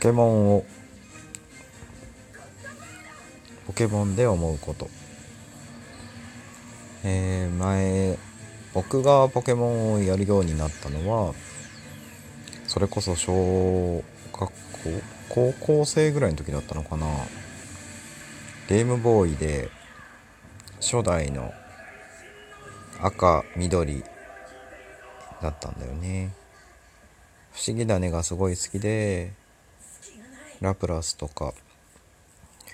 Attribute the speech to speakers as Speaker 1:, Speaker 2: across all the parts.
Speaker 1: ケモンをポケモンで思うこと。えー、前僕がポケモンをやるようになったのはそれこそ小学校高校生ぐらいの時だったのかな。ゲームボーイで初代の赤緑だったんだよね。不思議だねがすごい好きでラプラスとか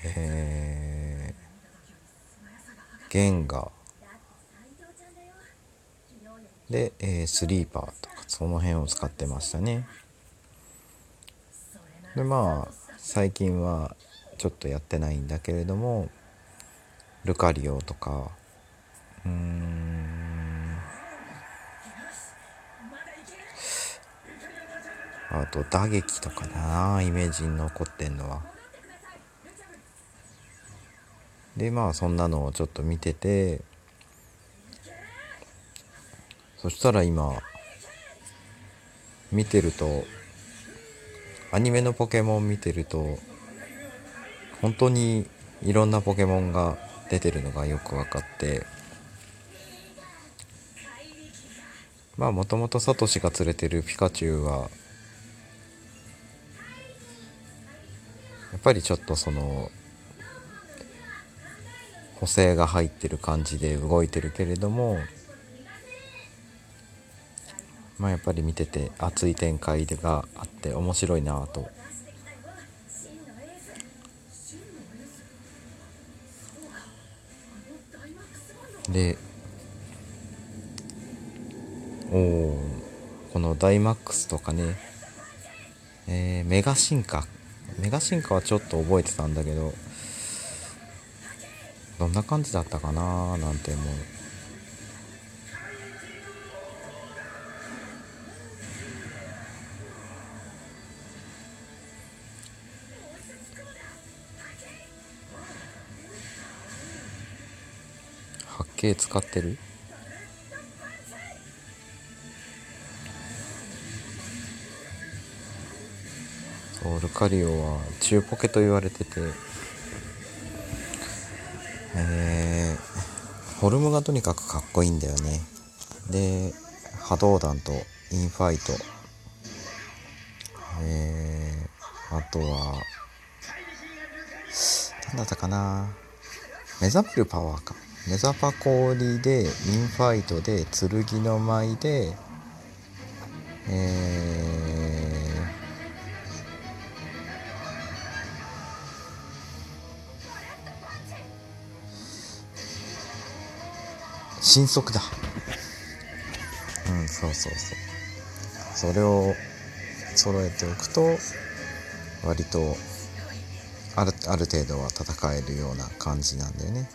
Speaker 1: えー、ゲンガで、えー、スリーパーとかその辺を使ってましたね。でまあ最近はちょっとやってないんだけれどもルカリオとかうんあと打撃とかだなイメージに残ってんのは。でまあそんなのをちょっと見ててそしたら今見てるとアニメのポケモン見てると本当にいろんなポケモンが出てるのがよく分かってまあもともとサトシが連れてるピカチュウはやっぱりちょっとその補正が入ってる感じで動いてるけれどもまあやっぱり見てて熱い展開があって面白いなと。でおおこのダイマックスとかねえー、メガ進化メガ進化はちょっと覚えてたんだけどどんな感じだったかななんて思う。八景使ってる？そうルカリオは中ポケと言われててえー、フォルムがとにかくかっこいいんだよね。で波動弾とインファイト。えー、あとは何だったかな。目覚めるパワーか。目ザパ氷でインファイトで剣の舞でえ新速だ。うんそうそうそう。それを揃えておくと割とあるある程度は戦えるような感じなんだよね。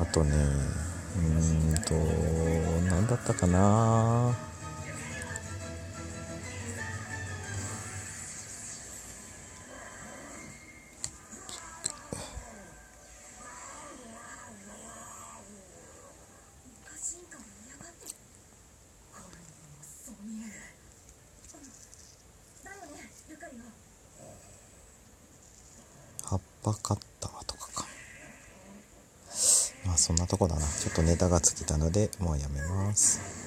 Speaker 1: あとねうんと何だったかな。パカッターとかか。まあそんなとこだな。ちょっとネタが尽きたのでもうやめます。